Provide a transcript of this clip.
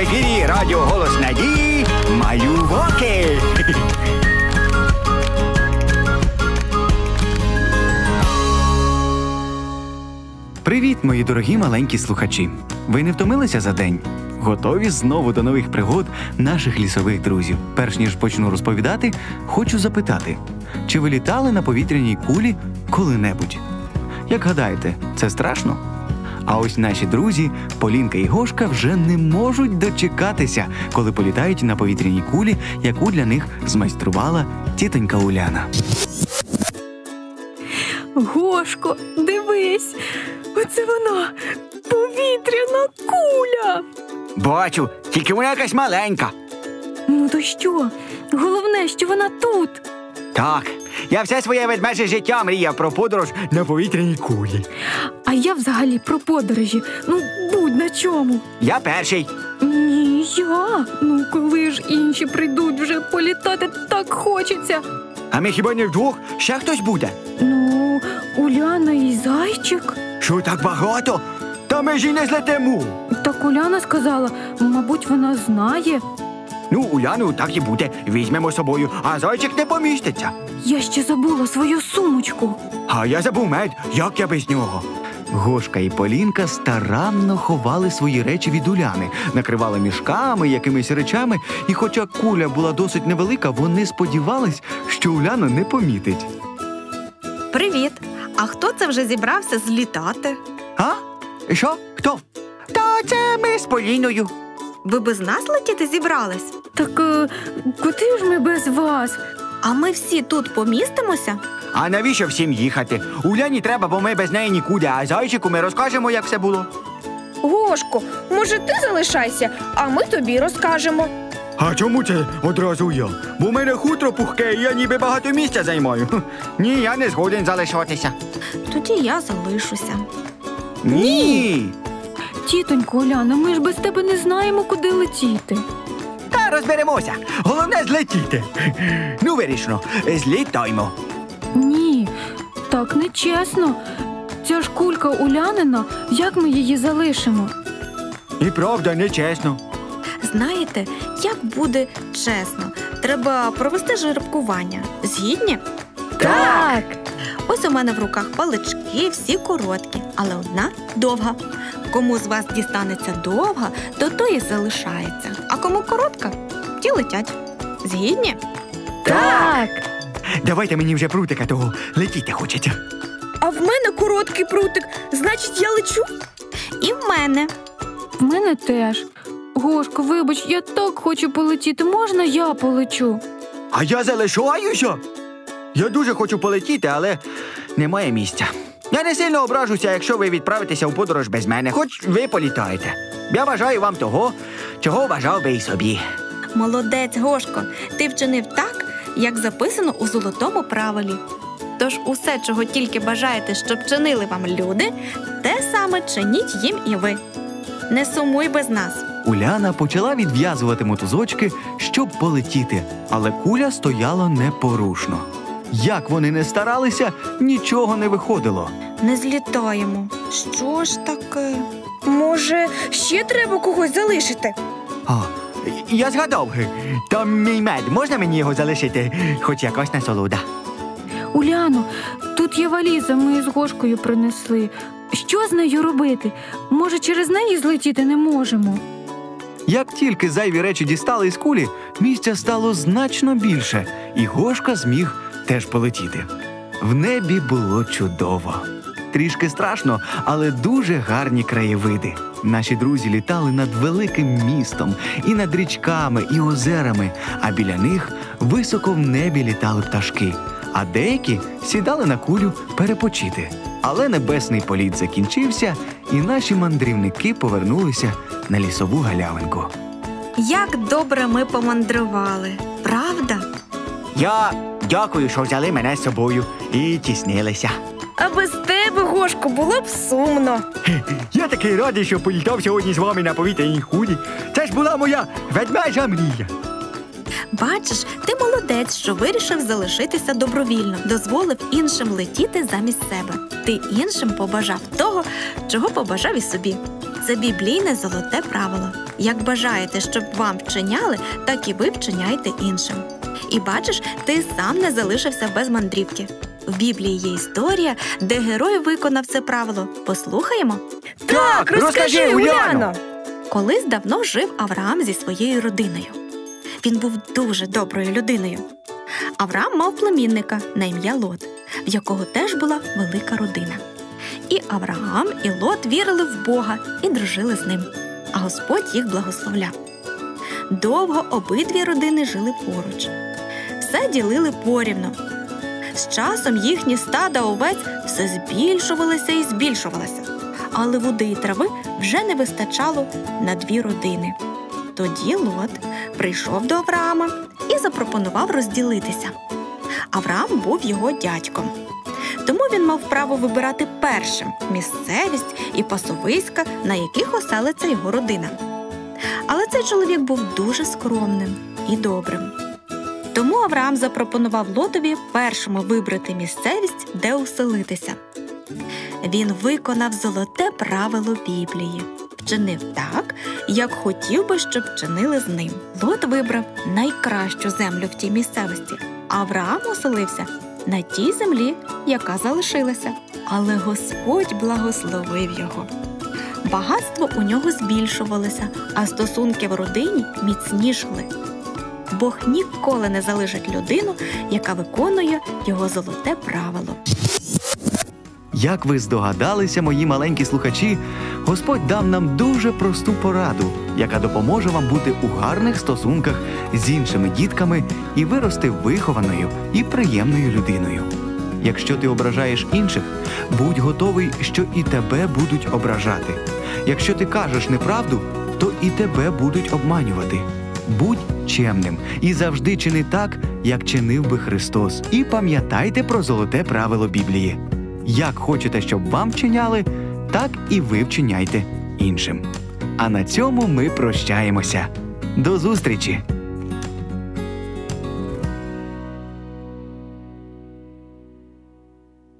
в ефірі Радіо Голос Надії Малюваки. Привіт, мої дорогі маленькі слухачі. Ви не втомилися за день? Готові знову до нових пригод наших лісових друзів. Перш ніж почну розповідати, хочу запитати: чи ви літали на повітряній кулі коли-небудь? Як гадаєте, це страшно? А ось наші друзі Полінка і Гошка вже не можуть дочекатися, коли політають на повітряній кулі, яку для них змайструвала тітонька Уляна. Гошко, дивись, оце вона повітряна куля. Бачу, тільки вона якась маленька. Ну то що? Головне, що вона тут. Так, я все своє ведмеже життя мріяв про подорож на повітряній кулі. А я взагалі про подорожі. Ну, будь на чому. Я перший. Ні, я. Ну, коли ж інші прийдуть вже політати, так хочеться. А ми хіба не вдвох? Ще хтось буде? Ну, Уляна і зайчик. Що так багато? Та ми ж і не злетимо. Так Уляна сказала, мабуть, вона знає. Ну, Уляну так і буде. Візьмемо з собою, а зайчик не поміститься. Я ще забула свою сумочку. А я забув мед, як я без нього. Гошка і Полінка старанно ховали свої речі від Уляни, накривали мішками, якимись речами, і хоча куля була досить невелика, вони сподівались, що Уляна не помітить. Привіт! А хто це вже зібрався злітати? А? Що? Хто? Та це ми з Поліною. Ви без нас летіти зібрались? Так е, куди ж ми без вас? А ми всі тут помістимося? А навіщо всім їхати? Уляні треба, бо ми без неї нікуди, а зайчику ми розкажемо, як все було. Гошко, може, ти залишайся, а ми тобі розкажемо. А чому це одразу я? Бо в мене хутро пухке, і я ніби багато місця займаю. Хм, Ні, я не згоден залишатися. Тоді я залишуся. Ні. Тітонько Уляна, ми ж без тебе не знаємо, куди летіти. Розберемося. Головне злетіти. Ну, вирішено, злітаймо. Ні, так не чесно. Ця ж кулька Улянина, як ми її залишимо? І правда, нечесно. Знаєте, як буде чесно, треба провести жеребкування. Згідні? Так. Ось у мене в руках палички, всі короткі, але одна довга. Кому з вас дістанеться довга, то той і залишається. А кому коротка, ті летять. Згідні? Так. Давайте мені вже прутика того летіти хочеться. А в мене короткий прутик, значить, я лечу. І в мене. В мене теж. Гошко, вибач, я так хочу полетіти. Можна я полечу? А я залишаюся. Я дуже хочу полетіти, але немає місця. Я не сильно ображуся, якщо ви відправитеся у подорож без мене, хоч ви політаєте. Я бажаю вам того, чого бажав би і собі. Молодець, Гошко, ти вчинив так, як записано у золотому правилі. Тож усе, чого тільки бажаєте, щоб чинили вам люди, те саме чиніть їм і ви. Не сумуй без нас. Уляна почала відв'язувати мотузочки, щоб полетіти, але куля стояла непорушно. Як вони не старалися, нічого не виходило. Не злітаємо. Що ж таке? Може, ще треба когось залишити. А, я згадав, там мій мед, можна мені його залишити, хоч якась насолода. Уляно, тут є валіза, ми з Гошкою принесли. Що з нею робити? Може, через неї злетіти не можемо? Як тільки зайві речі дістали із кулі, місця стало значно більше, і Гошка зміг теж полетіти. В небі було чудово. Трішки страшно, але дуже гарні краєвиди. Наші друзі літали над великим містом, і над річками, і озерами, а біля них високо в небі літали пташки, а деякі сідали на кулю перепочити. Але небесний політ закінчився, і наші мандрівники повернулися на лісову галявинку. Як добре ми помандрували, правда? Я дякую, що взяли мене з собою і тіснилися. А без тебе, Гошко, було б сумно. Я такий радий, що політав сьогодні з вами на повітряній кулі. Це ж була моя ведмежа мрія. Бачиш, ти молодець, що вирішив залишитися добровільно, дозволив іншим летіти замість себе. Ти іншим побажав того, чого побажав і собі. це біблійне золоте правило. Як бажаєте, щоб вам вчиняли, так і ви вчиняйте іншим. І бачиш, ти сам не залишився без мандрівки. В Біблії є історія, де герой виконав це правило. Послухаємо. Так, розкажи, Уляно! Колись давно жив Авраам зі своєю родиною. Він був дуже доброю людиною. Авраам мав племінника на ім'я Лот, в якого теж була велика родина. І Авраам, і Лот вірили в Бога і дружили з ним, а Господь їх благословляв. Довго обидві родини жили поруч, все ділили порівну. З часом їхні стада овець все збільшувалися і збільшувалися, але води і трави вже не вистачало на дві родини. Тоді Лот прийшов до Авраама і запропонував розділитися. Авраам був його дядьком. Тому він мав право вибирати першим місцевість і пасовиська, на яких оселиться його родина. Але цей чоловік був дуже скромним і добрим. Тому Авраам запропонував Лотові першому вибрати місцевість, де оселитися. Він виконав золоте правило Біблії, вчинив так, як хотів би, щоб вчинили з ним. Лот вибрав найкращу землю в тій місцевості. Авраам оселився на тій землі, яка залишилася. Але Господь благословив його. Багатство у нього збільшувалося, а стосунки в родині міцнішали. Бог ніколи не залишить людину, яка виконує його золоте правило. Як ви здогадалися, мої маленькі слухачі, Господь дав нам дуже просту пораду, яка допоможе вам бути у гарних стосунках з іншими дітками і вирости вихованою і приємною людиною. Якщо ти ображаєш інших, будь готовий, що і тебе будуть ображати. Якщо ти кажеш неправду, то і тебе будуть обманювати. Будь чемним і завжди чини так, як чинив би Христос. І пам'ятайте про золоте правило Біблії. Як хочете, щоб вам вчиняли, так і ви вчиняйте іншим. А на цьому ми прощаємося. До зустрічі!